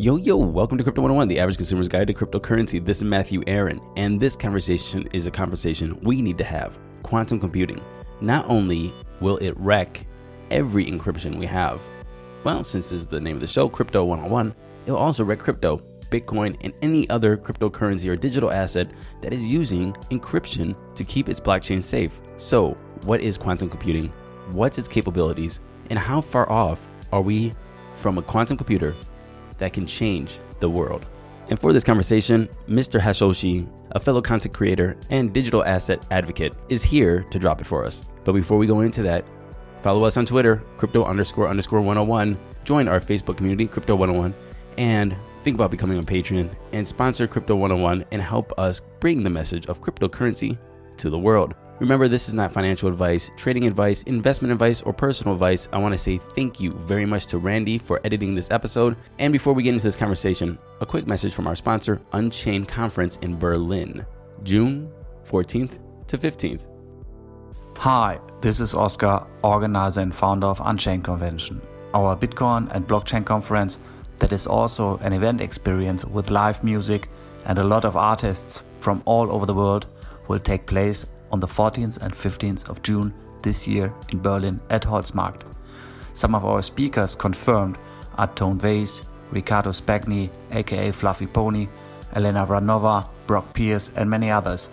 Yo, yo, welcome to Crypto 101, the average consumer's guide to cryptocurrency. This is Matthew Aaron, and this conversation is a conversation we need to have quantum computing. Not only will it wreck every encryption we have, well, since this is the name of the show, Crypto 101, it will also wreck crypto, Bitcoin, and any other cryptocurrency or digital asset that is using encryption to keep its blockchain safe. So, what is quantum computing? What's its capabilities? And how far off are we from a quantum computer that can change the world. And for this conversation, Mr. Hashoshi, a fellow content creator and digital asset advocate, is here to drop it for us. But before we go into that, follow us on Twitter, crypto underscore underscore 101, join our Facebook community, Crypto 101, and think about becoming a patron and sponsor Crypto 101 and help us bring the message of cryptocurrency to the world. Remember, this is not financial advice, trading advice, investment advice, or personal advice. I want to say thank you very much to Randy for editing this episode. And before we get into this conversation, a quick message from our sponsor, Unchained Conference in Berlin, June 14th to 15th. Hi, this is Oscar, organizer and founder of Unchained Convention, our Bitcoin and blockchain conference that is also an event experience with live music and a lot of artists from all over the world will take place on the 14th and 15th of June this year in Berlin at Holzmarkt. Some of our speakers confirmed are Tone Vays, Riccardo Spagni, aka Fluffy Pony, Elena Vranova, Brock Pierce, and many others.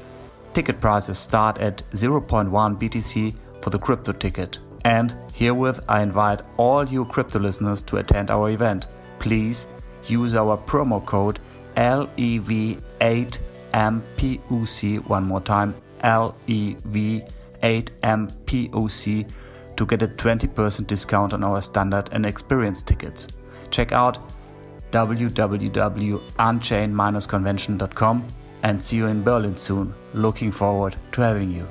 Ticket prices start at 0.1 BTC for the crypto ticket. And herewith, I invite all you crypto listeners to attend our event. Please use our promo code LEV8MPUC one more time LEV8MPOC to get a 20% discount on our standard and experience tickets. Check out www.unchain-convention.com and see you in Berlin soon. Looking forward to having you.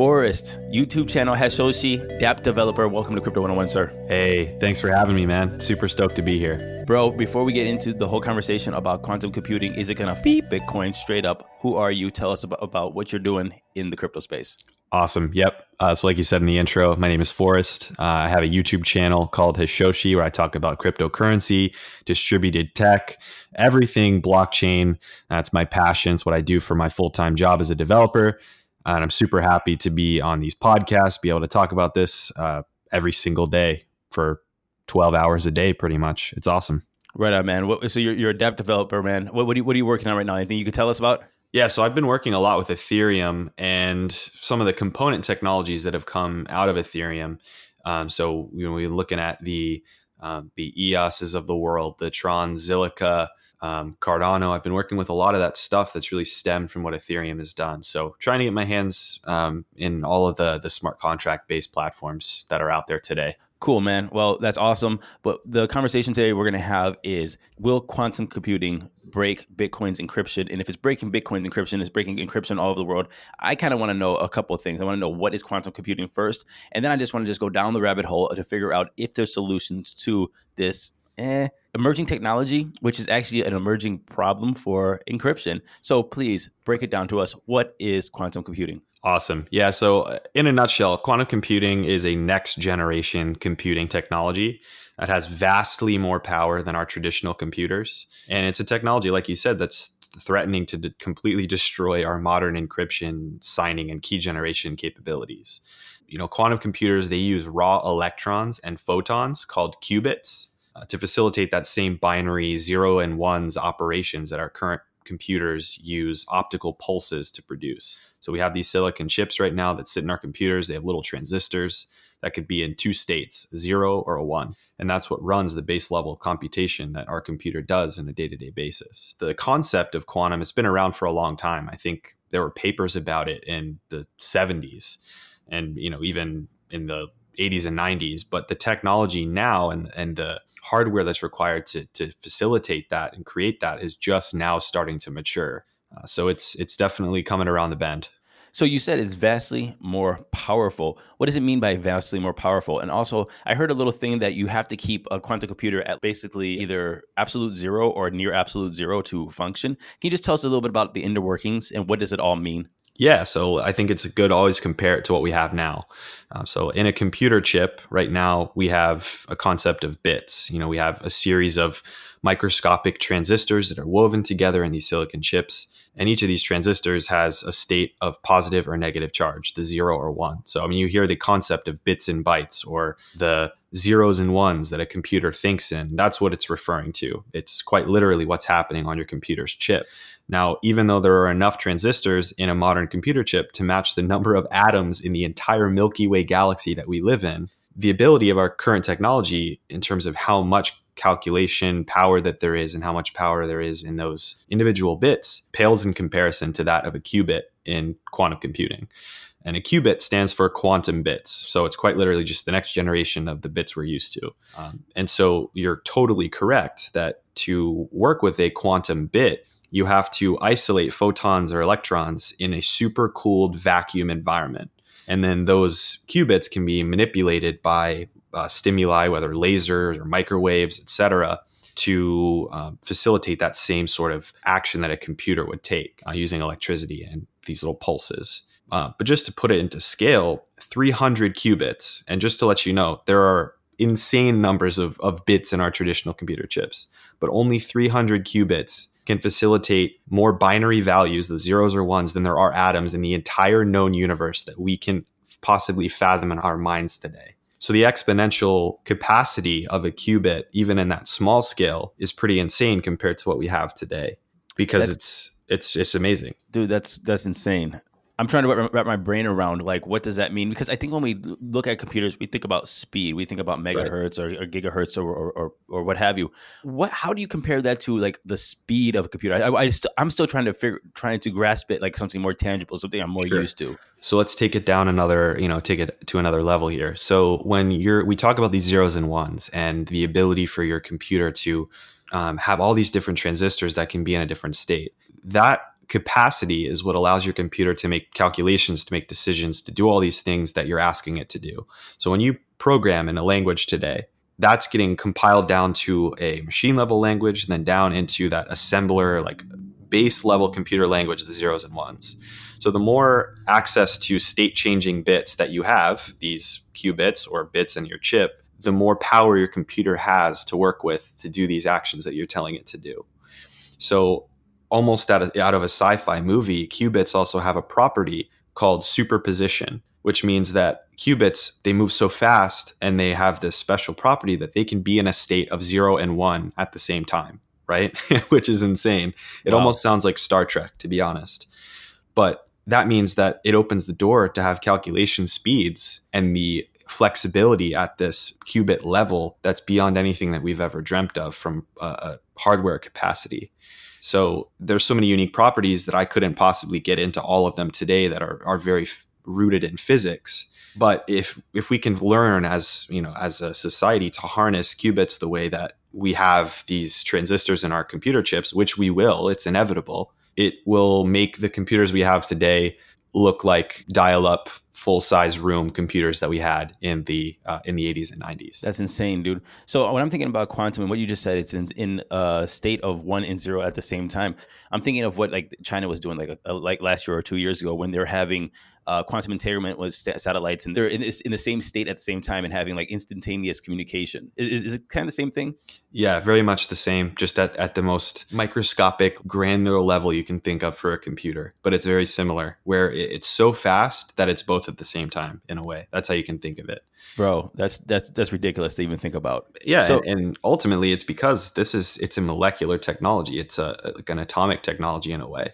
Forrest, YouTube channel Hashoshi, dApp developer. Welcome to Crypto 101, sir. Hey, thanks for having me, man. Super stoked to be here. Bro, before we get into the whole conversation about quantum computing, is it going to beep Bitcoin straight up? Who are you? Tell us about, about what you're doing in the crypto space. Awesome. Yep. Uh, so, like you said in the intro, my name is Forrest. Uh, I have a YouTube channel called Hashoshi where I talk about cryptocurrency, distributed tech, everything blockchain. That's my passion. It's what I do for my full time job as a developer. And I'm super happy to be on these podcasts, be able to talk about this uh, every single day for 12 hours a day, pretty much. It's awesome. Right on, man. What, so you're, you're a dApp developer, man. What, what, are you, what are you working on right now? Anything you could tell us about? Yeah, so I've been working a lot with Ethereum and some of the component technologies that have come out of Ethereum. Um, so you know, we're looking at the um, the EOSs of the world, the Tron, Zilliqa, um, Cardano. I've been working with a lot of that stuff that's really stemmed from what Ethereum has done. So trying to get my hands um, in all of the the smart contract based platforms that are out there today. Cool, man. Well, that's awesome. But the conversation today we're going to have is will quantum computing break Bitcoin's encryption? And if it's breaking Bitcoin's encryption, it's breaking encryption all over the world. I kind of want to know a couple of things. I want to know what is quantum computing first. And then I just want to just go down the rabbit hole to figure out if there's solutions to this eh, emerging technology, which is actually an emerging problem for encryption. So please break it down to us. What is quantum computing? Awesome. Yeah. So, uh, in a nutshell, quantum computing is a next generation computing technology that has vastly more power than our traditional computers. And it's a technology, like you said, that's threatening to completely destroy our modern encryption, signing, and key generation capabilities. You know, quantum computers, they use raw electrons and photons called qubits to facilitate that same binary zero and ones operations that our current computers use optical pulses to produce. So we have these silicon chips right now that sit in our computers. They have little transistors that could be in two states, zero or a one. And that's what runs the base level computation that our computer does on a day to day basis. The concept of quantum has been around for a long time. I think there were papers about it in the 70s and, you know, even in the 80s and 90s. But the technology now and, and the hardware that's required to, to facilitate that and create that is just now starting to mature. Uh, so it's it's definitely coming around the bend. So you said it's vastly more powerful. What does it mean by vastly more powerful? And also, I heard a little thing that you have to keep a quantum computer at basically either absolute zero or near absolute zero to function. Can you just tell us a little bit about the inner workings and what does it all mean? Yeah, so I think it's good always compare it to what we have now. Um, so in a computer chip right now, we have a concept of bits. You know, we have a series of microscopic transistors that are woven together in these silicon chips. And each of these transistors has a state of positive or negative charge, the zero or one. So, I mean, you hear the concept of bits and bytes or the zeros and ones that a computer thinks in. That's what it's referring to. It's quite literally what's happening on your computer's chip. Now, even though there are enough transistors in a modern computer chip to match the number of atoms in the entire Milky Way galaxy that we live in, the ability of our current technology in terms of how much calculation power that there is and how much power there is in those individual bits pales in comparison to that of a qubit in quantum computing. And a qubit stands for quantum bits. So it's quite literally just the next generation of the bits we're used to. Um, and so you're totally correct that to work with a quantum bit, you have to isolate photons or electrons in a super cooled vacuum environment. And then those qubits can be manipulated by uh, stimuli, whether lasers or microwaves, et cetera, to um, facilitate that same sort of action that a computer would take uh, using electricity and these little pulses. Uh, but just to put it into scale, 300 qubits, and just to let you know, there are insane numbers of, of bits in our traditional computer chips, but only 300 qubits can facilitate more binary values, the zeros or ones, than there are atoms in the entire known universe that we can possibly fathom in our minds today. So the exponential capacity of a qubit, even in that small scale, is pretty insane compared to what we have today. Because that's, it's it's it's amazing, dude. That's that's insane. I'm trying to wrap my brain around like what does that mean? Because I think when we look at computers, we think about speed, we think about megahertz right. or, or, gigahertz or, or, or, or what have you. What how do you compare that to like the speed of a computer? I, I st- I'm still trying to figure, trying to grasp it like something more tangible, something I'm more sure. used to. So let's take it down another, you know, take it to another level here. So when you're, we talk about these zeros and ones and the ability for your computer to um, have all these different transistors that can be in a different state. That capacity is what allows your computer to make calculations, to make decisions, to do all these things that you're asking it to do. So when you program in a language today, that's getting compiled down to a machine level language and then down into that assembler, like base level computer language, the zeros and ones. So the more access to state changing bits that you have, these qubits or bits in your chip, the more power your computer has to work with to do these actions that you're telling it to do. So almost out of, out of a sci-fi movie, qubits also have a property called superposition, which means that qubits they move so fast and they have this special property that they can be in a state of 0 and 1 at the same time, right? which is insane. It wow. almost sounds like Star Trek to be honest. But that means that it opens the door to have calculation speeds and the flexibility at this qubit level that's beyond anything that we've ever dreamt of from a, a hardware capacity. So there's so many unique properties that I couldn't possibly get into all of them today that are are very rooted in physics. But if if we can learn as you know as a society to harness qubits the way that we have these transistors in our computer chips, which we will, it's inevitable. It will make the computers we have today look like dial-up full-size room computers that we had in the uh, in the 80s and 90s. That's insane, dude. So when I'm thinking about quantum and what you just said, it's in, in a state of one and zero at the same time. I'm thinking of what like China was doing like a, like last year or two years ago when they're having uh, quantum entanglement with st- satellites, and they're in, in, the same state at the same time and having like instantaneous communication. Is, is, it kind of the same thing? Yeah, very much the same, just at, at the most microscopic, granular level you can think of for a computer. But it's very similar, where it, it's so fast that it's both at the same time in a way. That's how you can think of it. Bro, that's that's that's ridiculous to even think about. Yeah, so, and, and, ultimately, it's because this is it's a molecular technology. It's a like an atomic technology in a way.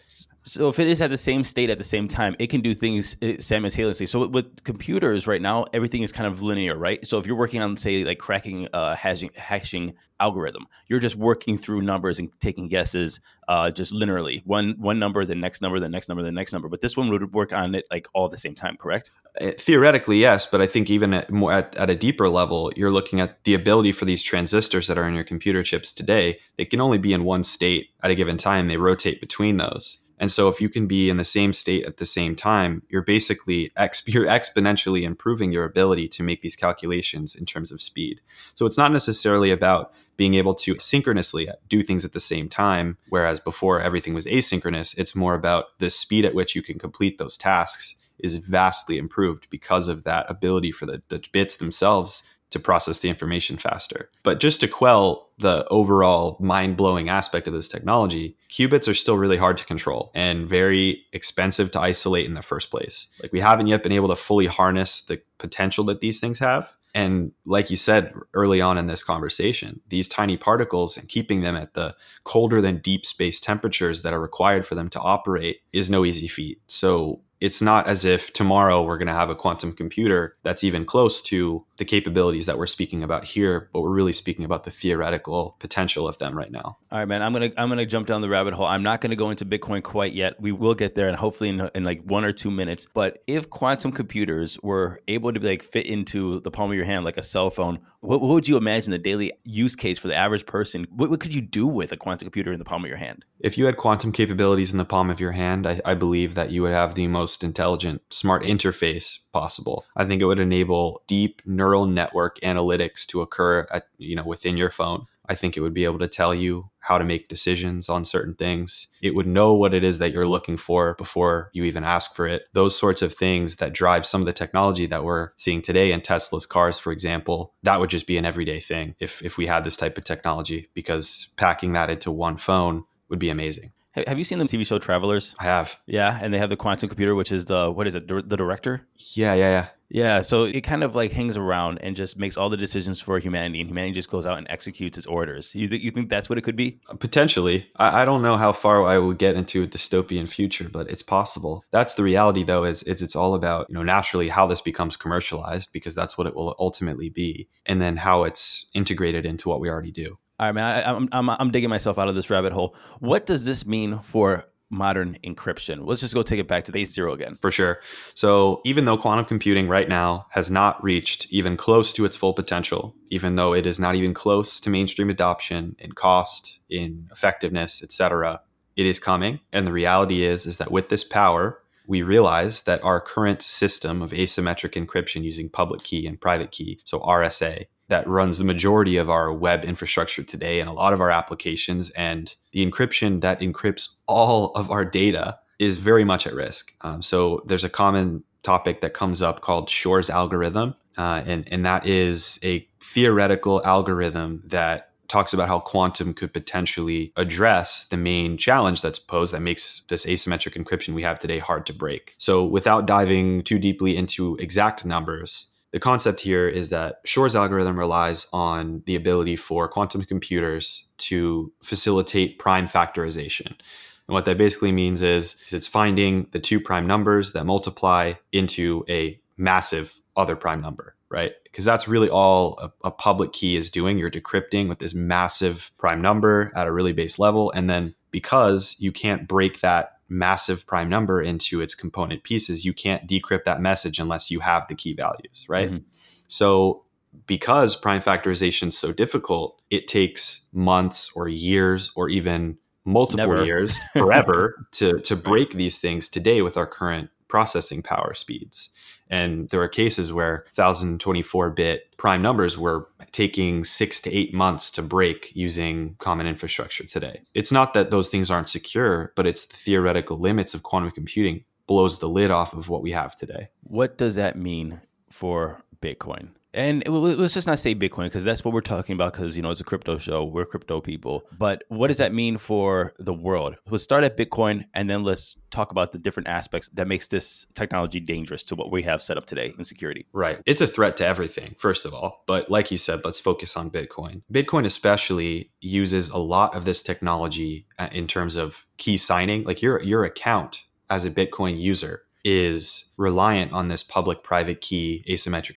So if it is at the same state at the same time, it can do things eh, simultaneously. So with computers right now, everything is kind of linear, right? So if you're working on, say, like cracking a hashing, hashing algorithm, you're just working through numbers and taking guesses, uh, just linearly, one one number, the next number, the next number, the next number. But this one would work on it like all at the same time, correct? Eh, theoretically, yes, but I think even at more at, at a deeper level, you're looking at the ability for these transistors that are in your computer chips today. They can only be in one state at a given time. They rotate between those And so if you can be in the same state at the same time, you're basically ex- you're exponentially improving your ability to make these calculations in terms of speed. So it's not necessarily about being able to synchronously do things at the same time whereas before everything was asynchronous. It's more about the speed at which you can complete those tasks is vastly improved because of that ability for the, the bits themselves to process the information faster. But just to quell the overall mind blowing aspect of this technology, qubits are still really hard to control and very expensive to isolate in the first place. Like we haven't yet been able to fully harness the potential that these things have. And like you said early on in this conversation, these tiny particles and keeping them at the colder than deep space temperatures that are required for them to operate is no easy feat. So it's not as if tomorrow we're going to have a quantum computer that's even close to the capabilities that we're speaking about here but we're really speaking about the theoretical potential of them right now. All right man i'm going to i'm going to jump down the rabbit hole. I'm not going to go into bitcoin quite yet. We will get there and hopefully in, in like one or two minutes. But if quantum computers were able to like fit into the palm of your hand like a cell phone what, what would you imagine the daily use case for the average person what, what, could you do with a quantum computer in the palm of your hand if you had quantum capabilities in the palm of your hand I, I believe that you would have the most intelligent, smart interface possible. I think it would enable deep neural network analytics to occur at, you know, within your phone. I think it would be able to tell you how to make decisions on certain things. It would know what it is that you're looking for before you even ask for it. Those sorts of things that drive some of the technology that we're seeing today in Tesla's cars, for example, that would just be an everyday thing if, if we had this type of technology, because packing that into one phone would be amazing. Have you seen the TV show Travelers? I have. Yeah, and they have the quantum computer, which is the what is it? The, the director? Yeah, yeah, yeah. Yeah, so it kind of like hangs around and just makes all the decisions for humanity, and humanity just goes out and executes its orders. You think you think that's what it could be? Uh, potentially, I, I don't know how far I would get into a dystopian future, but it's possible. That's the reality, though. Is it's it's all about you know naturally how this becomes commercialized because that's what it will ultimately be, and then how it's integrated into what we already do. All right, man. I, am I'm, I'm digging myself out of this rabbit hole. What does this mean for modern encryption? Let's just go take it back to base zero again. For sure. So, even though quantum computing right now has not reached even close to its full potential, even though it is not even close to mainstream adoption in cost, in effectiveness, etc., it is coming. And the reality is, is that with this power, we realize that our current system of asymmetric encryption using public key and private key, so RSA, that runs the majority of our web infrastructure today and a lot of our applications. And the encryption that encrypts all of our data is very much at risk. Um, so there's a common topic that comes up called Shor's algorithm. Uh, and, and that is a theoretical algorithm that talks about how quantum could potentially address the main challenge that's posed that makes this asymmetric encryption we have today hard to break. So, without diving too deeply into exact numbers, the concept here is that Shor's algorithm relies on the ability for quantum computers to facilitate prime factorization. And what that basically means is, is it's finding the two prime numbers that multiply into a massive other prime number, right? Because that's really all a, a, public key is doing. You're decrypting with this massive prime number at a really base level. And then because you can't break that massive prime number into its component pieces, you can't decrypt that message unless you have the key values, right? Mm-hmm. So because prime factorization is so difficult, it takes months or years or even multiple Never. years, forever to to break these things today with our current processing power speeds. And there are cases where 1024 bit prime numbers were taking six to eight months to break using common infrastructure today. It's not that those things aren't secure, but it's the theoretical limits of quantum computing blows the lid off of what we have today. What does that mean for Bitcoin? And let's just not say Bitcoin because that's what we're talking about because, you know, it's a crypto show. We're crypto people. But what does that mean for the world? Let's start at Bitcoin and then let's talk about the different aspects that makes this technology dangerous to what we have set up today in security. Right. It's a threat to everything, first of all. But like you said, let's focus on Bitcoin. Bitcoin especially uses a lot of this technology uh, in terms of key signing. Like your your account as a Bitcoin user is reliant on this public private key asymmetric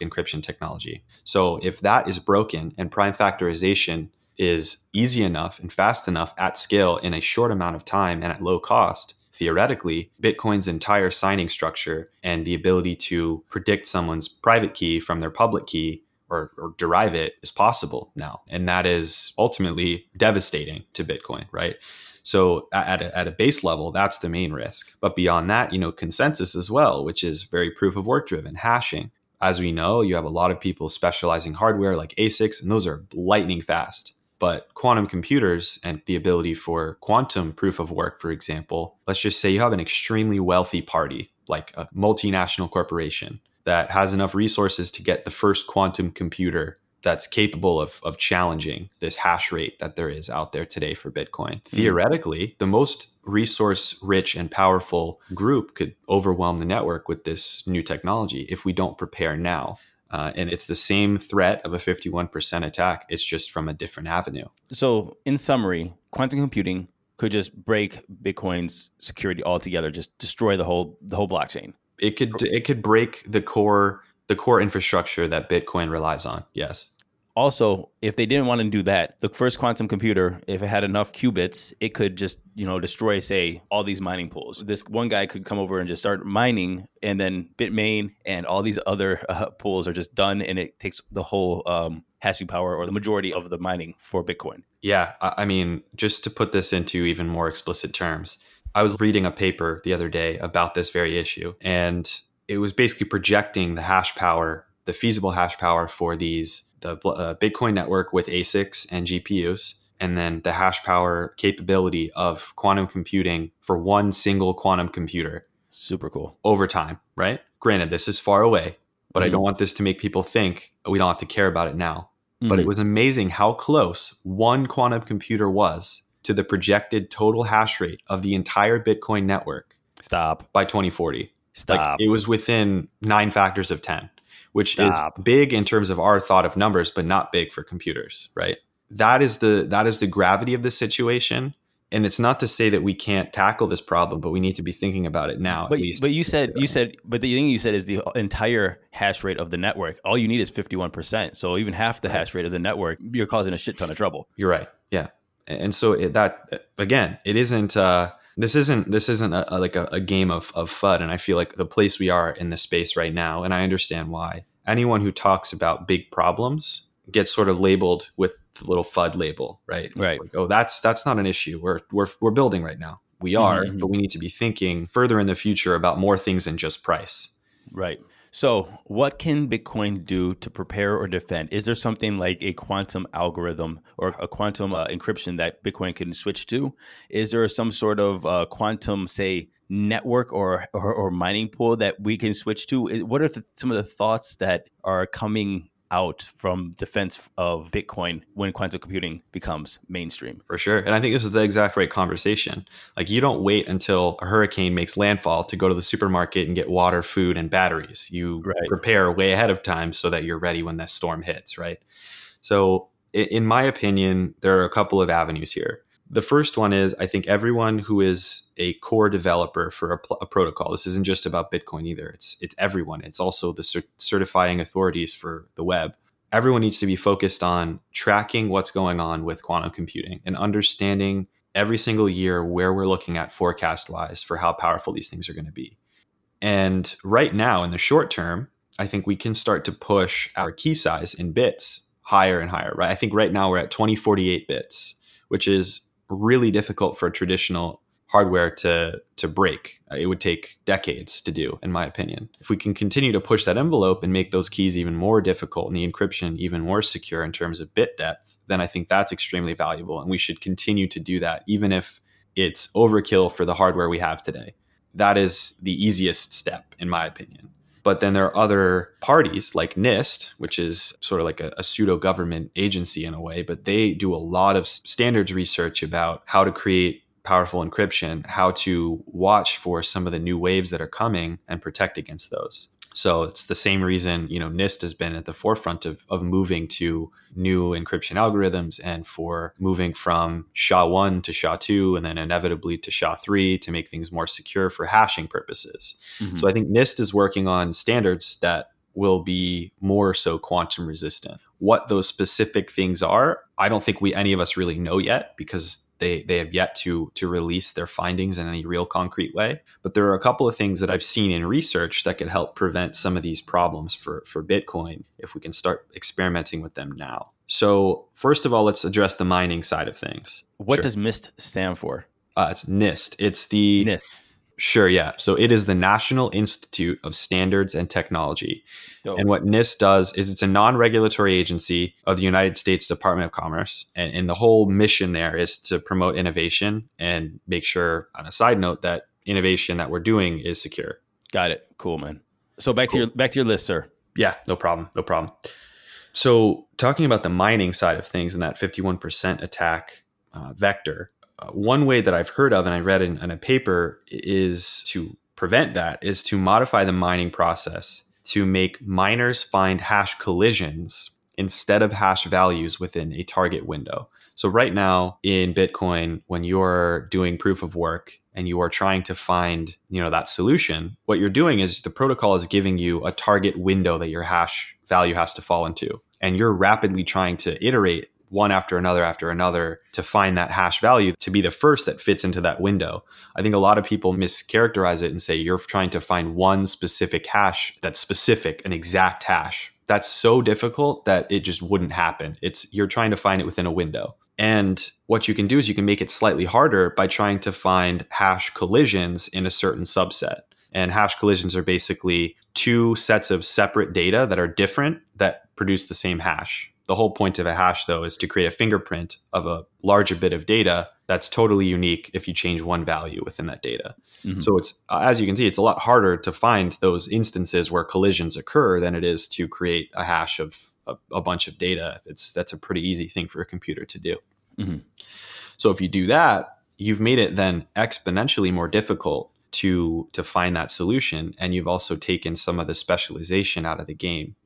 encryption technology. So if that is broken and prime factorization is easy enough and fast enough at scale in a short amount of time and at low cost, theoretically, Bitcoin's entire signing structure and the ability to predict someone's private key from their public key or, or, derive it is possible now. And that is ultimately devastating to Bitcoin, right? So at a, at a base level, that's the main risk. But beyond that, you know, consensus as well, which is very proof of work driven, hashing as we know, you have a lot of people specializing hardware like ASICs, and those are lightning fast. But quantum computers and the ability for quantum proof of work, for example, let's just say you have an extremely wealthy party, like a multinational corporation, that has enough resources to get the first quantum computer that's capable of, of challenging this hash rate that there is out there today for Bitcoin. Mm. Theoretically, the most resource rich and powerful group could overwhelm the network with this new technology if we don't prepare now. Uh, and it's the same threat of a 51% attack. It's just from a different avenue. So, in summary, quantum computing could just break Bitcoin's security altogether, just destroy the whole the whole blockchain. It could it could break the core the core infrastructure that Bitcoin relies on. Yes. Also, if they didn't want to do that, the first quantum computer, if it had enough qubits, it could just, you know, destroy, say, all these mining pools. This one guy could come over and just start mining, and then Bitmain and all these other uh, pools are just done, and it takes the whole um, hashing power or the majority of the mining for Bitcoin. Yeah. I mean, just to put this into even more explicit terms, I was reading a paper the other day about this very issue, and it was basically projecting the hash power, the feasible hash power for these the uh, Bitcoin network with ASICs and GPUs, and then the hash power capability of quantum computing for one single quantum computer. Super cool. Over time, right? Granted, this is far away, but mm-hmm. I don't want this to make people think we don't have to care about it now. Mm-hmm. But it mm-hmm. was amazing how close one quantum computer was to the projected total hash rate of the entire Bitcoin network. Stop. By 2040. Stop. Like, it was within nine factors of 10 which Stop. is big in terms of our thought of numbers, but not big for computers, right? That is the that is the gravity of the situation. And it's not to say that we can't tackle this problem, but we need to be thinking about it now. But, but you said you said, but the thing you said is the entire hash rate of the network. All you need is fifty one percent. So even half the hash rate of the network, you're causing a shit ton of trouble. You're right. Yeah, and so it, that again, it isn't. Uh, this isn't this isn't a, a, like a, a game of, of FUD. And I feel like the place we are in this space right now, and I understand why. Anyone who talks about big problems gets sort of labeled with the little FUD label, right? Right. Like, oh, that's that's not an issue. We're we're we're building right now. We are, mm-hmm. but we need to be thinking further in the future about more things than just price. Right. So, what can Bitcoin do to prepare or defend? Is there something like a quantum algorithm or a quantum uh, encryption that Bitcoin can switch to? Is there some sort of uh, quantum, say, network or, or, or mining pool that we can switch to? What are the, some of the thoughts that are coming out from defense of Bitcoin when quantum computing becomes mainstream. For sure. And I think this is the exact right conversation. Like you don't wait until a hurricane makes landfall to go to the supermarket and get water, food, and batteries. You right. prepare way ahead of time so that you're ready when that storm hits, right? So in my opinion, there are a couple of avenues here. The first one is I think everyone who is a core developer for a, pl- a, protocol. This isn't just about Bitcoin either. It's it's everyone. It's also the cert- certifying authorities for the web. Everyone needs to be focused on tracking what's going on with quantum computing and understanding every single year where we're looking at forecast wise for how powerful these things are going to be. And right now, in the short term, I think we can start to push our key size in bits higher and higher. Right? I think right now we're at 2048 bits, which is really difficult for traditional hardware to to break. Uh, it would take decades to do, in my opinion. If we can continue to push that envelope and make those keys even more difficult and the encryption even more secure in terms of bit depth, then I think that's extremely valuable, and we should continue to do that, even if it's overkill for the hardware we have today. That is the easiest step, in my opinion. But then there are other parties like NIST, which is sort of like a, a pseudo government agency in a way, but they do a lot of standards research about how to create powerful encryption, how to watch for some of the new waves that are coming and protect against those. So it's the same reason, you know, NIST has been at the forefront of, of moving to new encryption algorithms and for moving from SHA-1 to SHA-2 and then inevitably to SHA-3 to make things more secure for hashing purposes. Mm-hmm. So I think NIST is working on standards that will be more so quantum resistant. What those specific things are, I don't think we any of us really know yet because they they have yet to to release their findings in any real concrete way. But there are a couple of things that I've seen in research that could help prevent some of these problems for for Bitcoin if we can start experimenting with them now. So first of all, let's address the mining side of things. What sure. does MIST stand for? Uh, it's NIST. It's the NIST. Sure, yeah. So it is the National Institute of Standards and Technology. Dope. And what NIST does is it's a non regulatory agency of the United States Department of Commerce. And, and the whole mission there is to promote innovation and make sure, on a side note, that innovation that we're doing is secure. Got it. Cool, man. So back cool. to your back to your list, sir. Yeah, no problem. No problem. So talking about the mining side of things and that 51% attack uh, vector, Uh, one way that I've heard of and I read in, in a paper is to prevent that is to modify the mining process to make miners find hash collisions instead of hash values within a target window. So right now in Bitcoin, when you're doing proof of work and you are trying to find, you know, that solution, what you're doing is the protocol is giving you a target window that your hash value has to fall into. And you're rapidly trying to iterate one after another after another to find that hash value to be the first that fits into that window. I think a lot of people mischaracterize it and say you're trying to find one specific hash that's specific, an exact hash. That's so difficult that it just wouldn't happen. It's you're trying to find it within a window. And what you can do is you can make it slightly harder by trying to find hash collisions in a certain subset. And hash collisions are basically two sets of separate data that are different that produce the same hash. The whole point of a hash, though, is to create a fingerprint of a larger bit of data that's totally unique if you change one value within that data. Mm-hmm. So it's uh, as you can see, it's a lot harder to find those instances where collisions occur than it is to create a hash of a, a bunch of data. It's that's a pretty easy thing for a computer to do. Mm-hmm. So if you do that, you've made it then exponentially more difficult to to find that solution, and you've also taken some of the specialization out of the game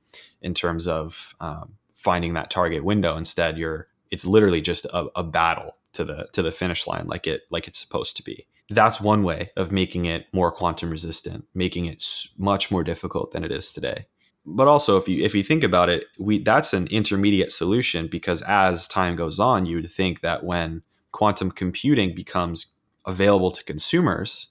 in terms of um, finding that target window. Instead, you're it's literally just a, a battle to the to the finish line, like it like it's supposed to be. That's one way of making it more quantum resistant, making it much more difficult than it is today. But also, if you if you think about it, we that's an intermediate solution because as time goes on, you would think that when quantum computing becomes available to consumers,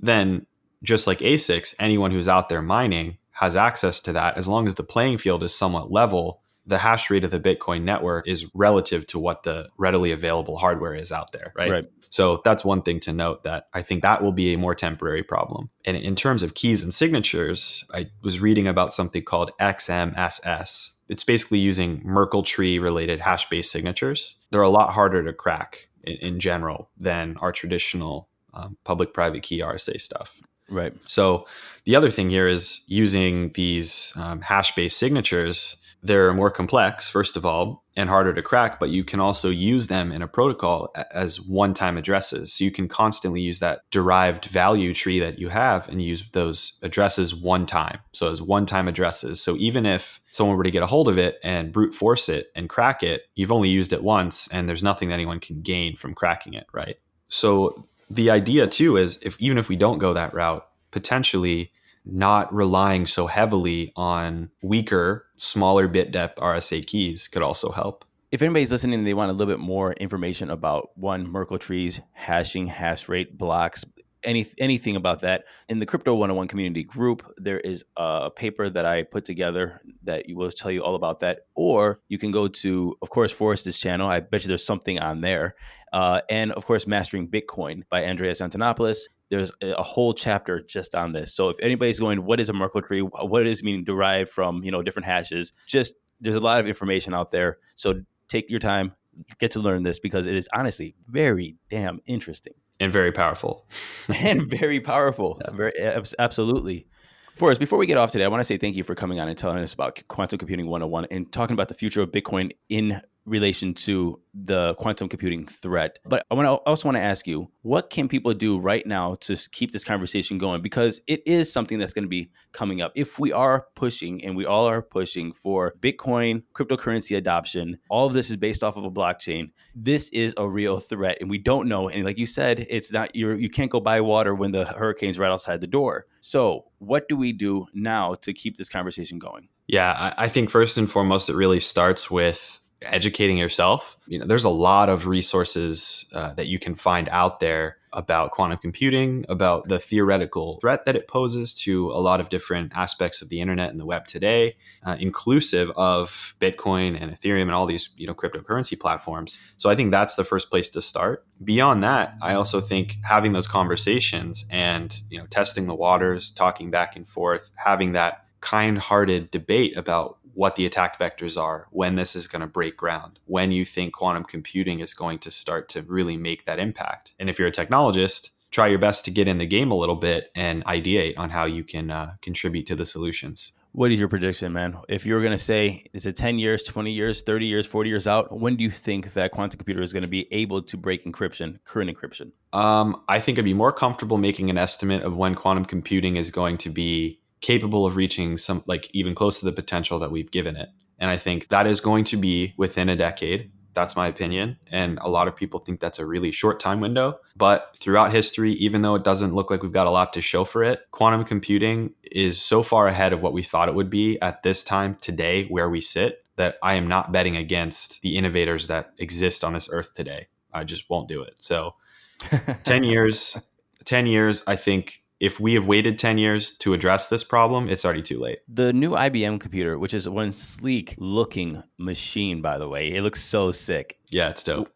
then just like ASICs, anyone who's out there mining has access to that as long as the playing field is somewhat level the hash rate of the Bitcoin network is relative to what the readily available hardware is out there, right? Right. So that's one thing to note that I think that will be a more temporary problem. And in terms of keys and signatures, I was reading about something called XMSS. It's basically using Merkle tree related hash based signatures. They're a lot harder to crack in, in general than our traditional um, public private key RSA stuff. Right. So the other thing here is using these um, hash based signatures they're more complex, first of all, and harder to crack, but you can also use them in a protocol as one time addresses. So you can constantly use that derived value tree that you have and use those addresses one time. So as one time addresses. So even if someone were to get a hold of it and brute force it and crack it, you've only used it once and there's nothing that anyone can gain from cracking it, right? So the idea too is if even if we don't go that route, potentially not relying so heavily on weaker, smaller bit depth RSA keys could also help. If anybody's listening and they want a little bit more information about one Merkle trees, hashing, hash rate, blocks, any anything about that in the crypto 101 community group there is a paper that i put together that will tell you all about that. Or you can go to of course forrest's channel. I bet you there's something on there. Uh, and of course mastering bitcoin by andreas antonopoulos there's a whole chapter just on this. So if anybody's going, what is a Merkle tree? What is meaning derived from, you know, different hashes? Just there's a lot of information out there. So take your time, get to learn this because it is honestly very damn interesting and very powerful. and very powerful. Yeah. Very absolutely. Forrest, before we get off today, I want to say thank you for coming on and telling us about Quantum Computing 101 and talking about the future of Bitcoin in relation to the quantum computing threat. But I want to also want to ask you, what can people do right now to keep this conversation going? Because it is something that's going to be coming up. If we are pushing, and we all are pushing for Bitcoin cryptocurrency adoption, all of this is based off of a blockchain. This is a real threat, and we don't know. And like you said, it's not you. You can't go buy water when the hurricane's right outside the door. So, what do we do now to keep this conversation going? Yeah, I, I think first and foremost, it really starts with educating yourself. You know, there's a lot of resources uh, that you can find out there about quantum computing, about the theoretical threat that it poses to a lot of different aspects of the internet and the web today, uh, inclusive of Bitcoin and Ethereum and all these you know cryptocurrency platforms. So I think that's the first place to start. Beyond that, I also think having those conversations and you know testing the waters, talking back and forth, having that kind-hearted debate about what the attack vectors are, when this is going to break ground, when you think quantum computing is going to start to really make that impact. And if you're a technologist, try your best to get in the game a little bit and ideate on how you can uh, contribute to the solutions. What is your prediction, man? If you were going to say, is it 10 years, 20 years, 30 years, 40 years out? When do you think that quantum computer is going to be able to break encryption, current encryption? Um, I think I'd be more comfortable making an estimate of when quantum computing is going to be capable of reaching some like even close to the potential that we've given it. And I think that is going to be within a decade. That's my opinion. And a lot of people think that's a really short time window. But throughout history, even though it doesn't look like we've got a lot to show for it, quantum computing is so far ahead of what we thought it would be at this time today, where we sit, that I am not betting against the innovators that exist on this earth today. I just won't do it. So 10 years, 10 years, I think if we have waited 10 years to address this problem, it's already too late. The new IBM computer, which is one sleek looking machine, by the way, it looks so sick. Yeah, it's dope.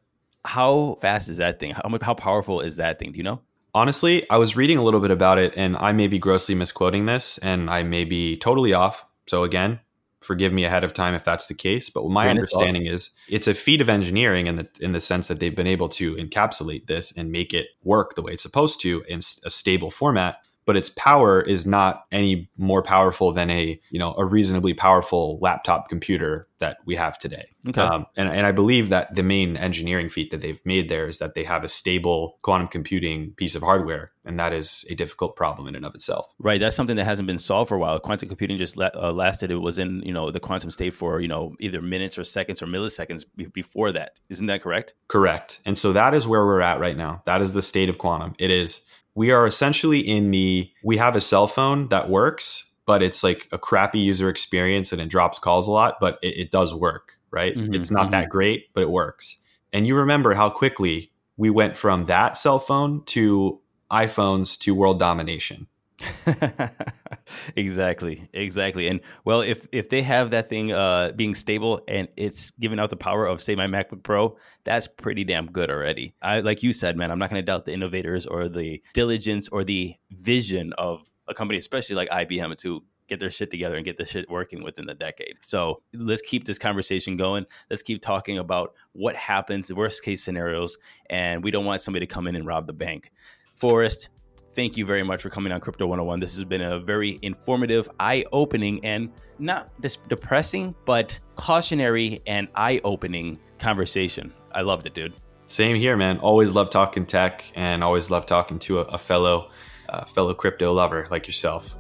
How fast is that thing? How, how powerful is that thing? Do you know? Honestly, I was reading a little bit about it and I may be grossly misquoting this and I may be totally off. So, again, forgive me ahead of time if that's the case. But my understanding is it's a feat of engineering in the in the sense that they've been able to encapsulate this and make it work the way it's supposed to in a stable format but its power is not any more powerful than a you know a reasonably powerful laptop computer that we have today. Okay. Um, and, and I believe that the main engineering feat that they've made there is that they have a stable quantum computing piece of hardware, and that is a difficult problem in and of itself. Right. That's something that hasn't been solved for a while. Quantum computing just la- uh, lasted; it was in you know the quantum state for you know either minutes or seconds or milliseconds b- before that. Isn't that correct? Correct. And so that is where we're at right now. That is the state of quantum. It is we are essentially in the we have a cell phone that works but it's like a crappy user experience and it drops calls a lot but it, it does work right? Mm-hmm, it's not mm-hmm. that great but it works. And you remember how quickly we went from that cell phone to iphones to world domination exactly, exactly. And well, if if they have that thing uh, being stable and it's giving out the power of say my MacBook Pro, that's pretty damn good already. I like you said, man, I'm not going to doubt the innovators or the diligence or the vision of a company, especially like IBM, to get their shit together and get this shit working within the decade. So let's keep this conversation going. Let's keep talking about what happens, the worst case scenarios, and we don't want somebody to come in and rob the bank. Forrest, thank you very much for coming on Crypto 101. This has been a very informative, eye opening, and not just depressing, but cautionary and eye opening conversation. I loved it, dude. Same here, man. Always love talking tech and always love talking to a, a fellow uh, fellow crypto lover like yourself.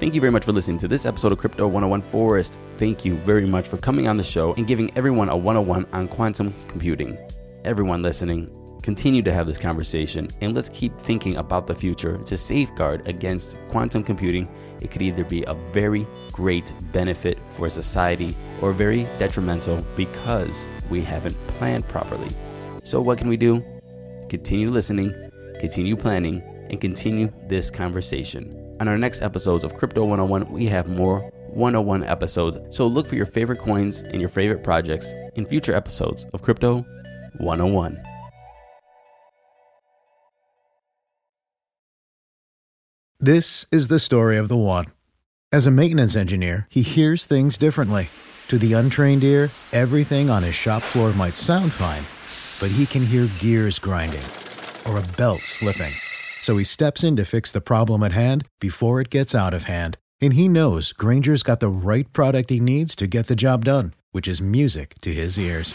Thank you very much for listening to this episode of Crypto 101 Forrest. Thank you very much for coming on the show and giving everyone a 101 on quantum computing. Everyone listening, continue to have this conversation and let's keep thinking about the future to safeguard against quantum computing. It could either be a very great benefit for society or very detrimental because we haven't planned properly. So, what can we do? Continue listening, continue planning, and continue this conversation. On our next episodes of Crypto 101, we have more 101 episodes. So look for your favorite coins and your favorite projects in future episodes of Crypto 101. This is the story of the one. As a maintenance engineer, he hears things differently. To the untrained ear, everything on his shop floor might sound fine, but he can hear gears grinding or a belt slipping. So he steps in to fix the problem at hand before it gets out of hand. And he knows Grainger's got the right product he needs to get the job done, which is music to his ears.